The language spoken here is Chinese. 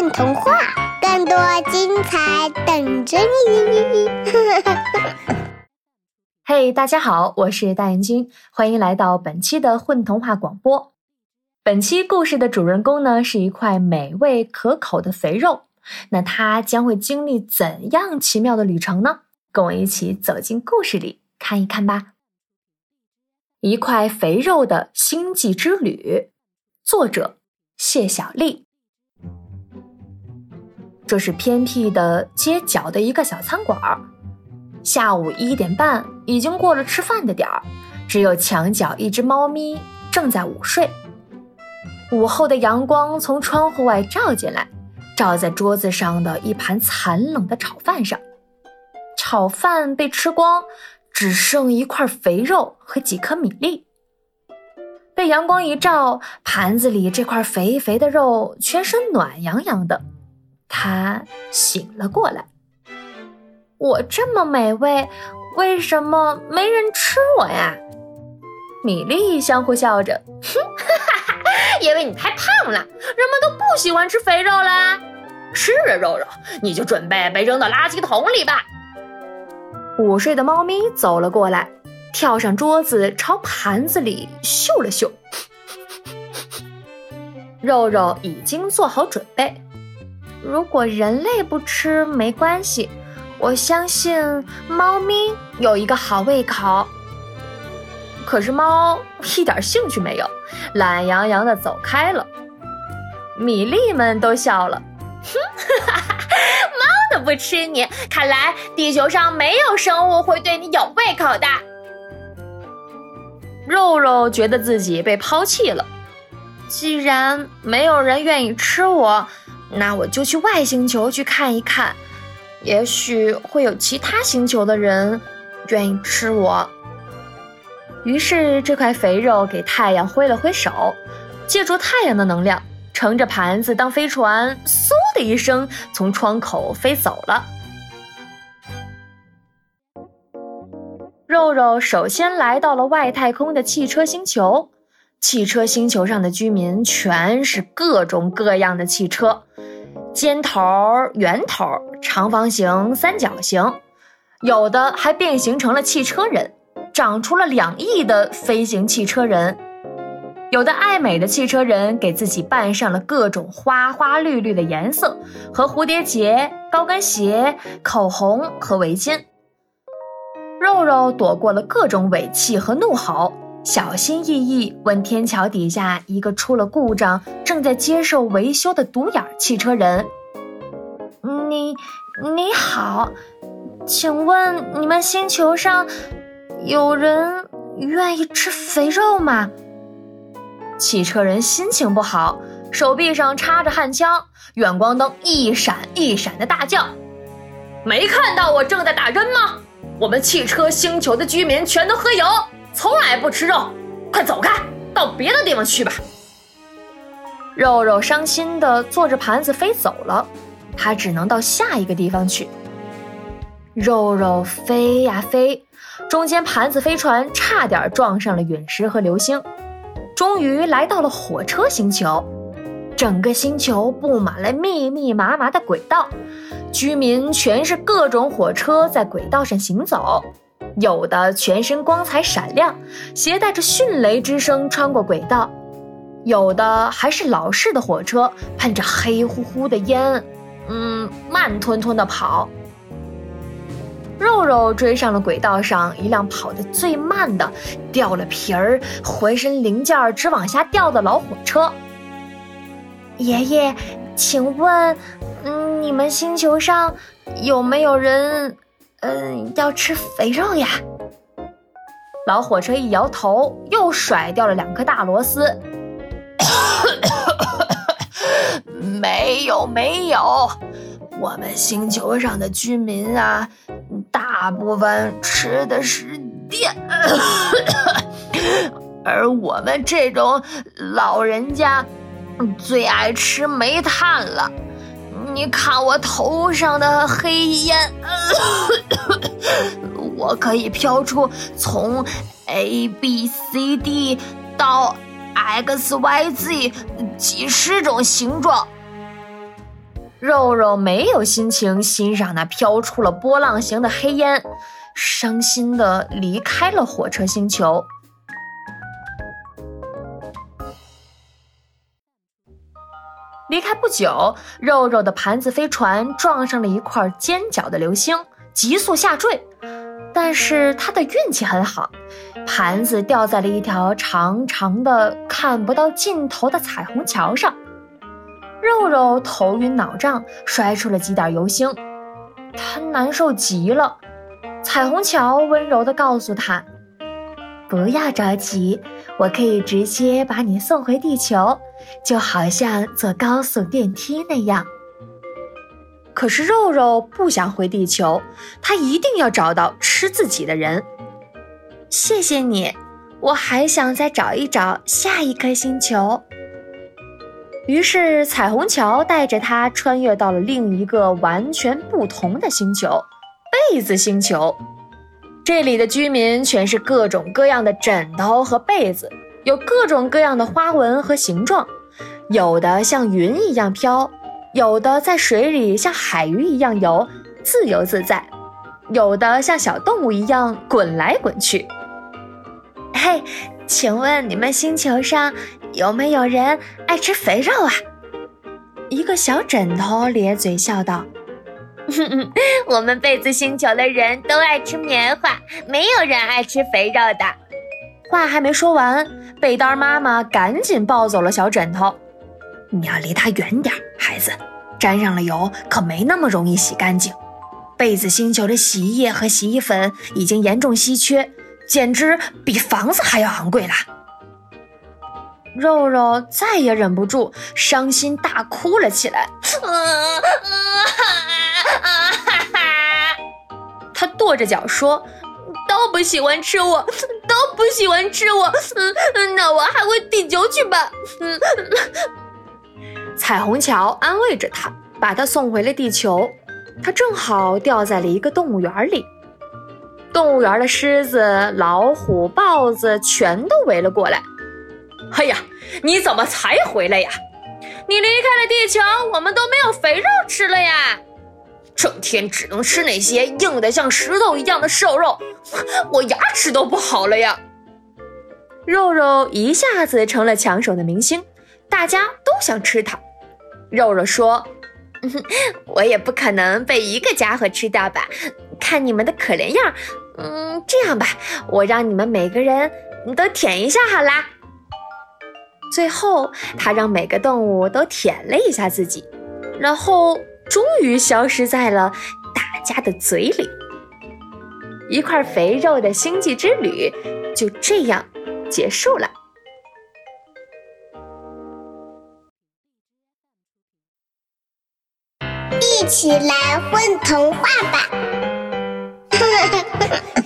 混童话，更多精彩等着你！嘿，大家好，我是大眼睛，欢迎来到本期的混童话广播。本期故事的主人公呢，是一块美味可口的肥肉。那他将会经历怎样奇妙的旅程呢？跟我一起走进故事里看一看吧。一块肥肉的星际之旅，作者谢小丽。这是偏僻的街角的一个小餐馆。下午一点半，已经过了吃饭的点儿，只有墙角一只猫咪正在午睡。午后的阳光从窗户外照进来。照在桌子上的一盘残冷的炒饭上，炒饭被吃光，只剩一块肥肉和几颗米粒。被阳光一照，盘子里这块肥肥的肉全身暖洋洋的。他醒了过来。我这么美味，为什么没人吃我呀？米粒相互笑着，哼，哈哈，因为你太胖了，人们都不喜欢吃肥肉啦。是啊，肉肉，你就准备被扔到垃圾桶里吧。午睡的猫咪走了过来，跳上桌子，朝盘子里嗅了嗅。肉肉已经做好准备。如果人类不吃没关系，我相信猫咪有一个好胃口。可是猫一点兴趣没有，懒洋洋地走开了。米粒们都笑了。哼，猫都不吃你，看来地球上没有生物会对你有胃口的。肉肉觉得自己被抛弃了，既然没有人愿意吃我，那我就去外星球去看一看，也许会有其他星球的人愿意吃我。于是，这块肥肉给太阳挥了挥手，借助太阳的能量。乘着盘子当飞船，嗖的一声从窗口飞走了。肉肉首先来到了外太空的汽车星球。汽车星球上的居民全是各种各样的汽车，尖头、圆头、长方形、三角形，有的还变形成了汽车人，长出了两翼的飞行汽车人。有的爱美的汽车人给自己扮上了各种花花绿绿的颜色，和蝴蝶结、高跟鞋、口红和围巾。肉肉躲过了各种尾气和怒吼，小心翼翼问天桥底下一个出了故障、正在接受维修的独眼汽车人：“你你好，请问你们星球上有人愿意吃肥肉吗？”汽车人心情不好，手臂上插着焊枪，远光灯一闪一闪的大叫：“没看到我正在打针吗？我们汽车星球的居民全都喝油，从来不吃肉，快走开，到别的地方去吧。”肉肉伤心的坐着盘子飞走了，他只能到下一个地方去。肉肉飞呀飞，中间盘子飞船差点撞上了陨石和流星。终于来到了火车星球，整个星球布满了密密麻麻的轨道，居民全是各种火车在轨道上行走，有的全身光彩闪亮，携带着迅雷之声穿过轨道，有的还是老式的火车，喷着黑乎乎的烟，嗯，慢吞吞的跑。肉肉追上了轨道上一辆跑得最慢的、掉了皮儿、浑身零件直往下掉的老火车。爷爷，请问，嗯，你们星球上有没有人，嗯，要吃肥肉呀？老火车一摇头，又甩掉了两颗大螺丝。没有，没有，我们星球上的居民啊。大部分吃的是电，而我们这种老人家最爱吃煤炭了。你看我头上的黑烟，我可以飘出从 A B C D 到 X Y Z 几十种形状。肉肉没有心情欣赏那飘出了波浪形的黑烟，伤心的离开了火车星球。离开不久，肉肉的盘子飞船撞上了一块尖角的流星，急速下坠。但是他的运气很好，盘子掉在了一条长长的、看不到尽头的彩虹桥上。肉肉头晕脑胀，摔出了几点油星，他难受极了。彩虹桥温柔地告诉他：“不要着急，我可以直接把你送回地球，就好像坐高速电梯那样。”可是肉肉不想回地球，他一定要找到吃自己的人。谢谢你，我还想再找一找下一颗星球。于是，彩虹桥带着他穿越到了另一个完全不同的星球——被子星球。这里的居民全是各种各样的枕头和被子，有各种各样的花纹和形状，有的像云一样飘，有的在水里像海鱼一样游，自由自在；有的像小动物一样滚来滚去。嘿。请问你们星球上有没有人爱吃肥肉啊？一个小枕头咧嘴笑道：“ 我们被子星球的人都爱吃棉花，没有人爱吃肥肉的。”话还没说完，被单妈妈赶紧抱走了小枕头。你要离他远点，孩子，沾上了油可没那么容易洗干净。被子星球的洗衣液和洗衣粉已经严重稀缺。简直比房子还要昂贵啦！肉肉再也忍不住，伤心大哭了起来。他 跺着脚说：“都不喜欢吃我，都不喜欢吃我。嗯，那我还回地球去吧。”嗯，彩虹桥安慰着他，把他送回了地球。他正好掉在了一个动物园里。动物园的狮子、老虎、豹子全都围了过来。哎呀，你怎么才回来呀？你离开了地球，我们都没有肥肉吃了呀！整天只能吃那些硬的像石头一样的瘦肉，我牙齿都不好了呀！肉肉一下子成了抢手的明星，大家都想吃它。肉肉说：“ 我也不可能被一个家伙吃掉吧？”看你们的可怜样，嗯，这样吧，我让你们每个人都舔一下好啦。最后，他让每个动物都舔了一下自己，然后终于消失在了大家的嘴里。一块肥肉的星际之旅就这样结束了。一起来混童话吧！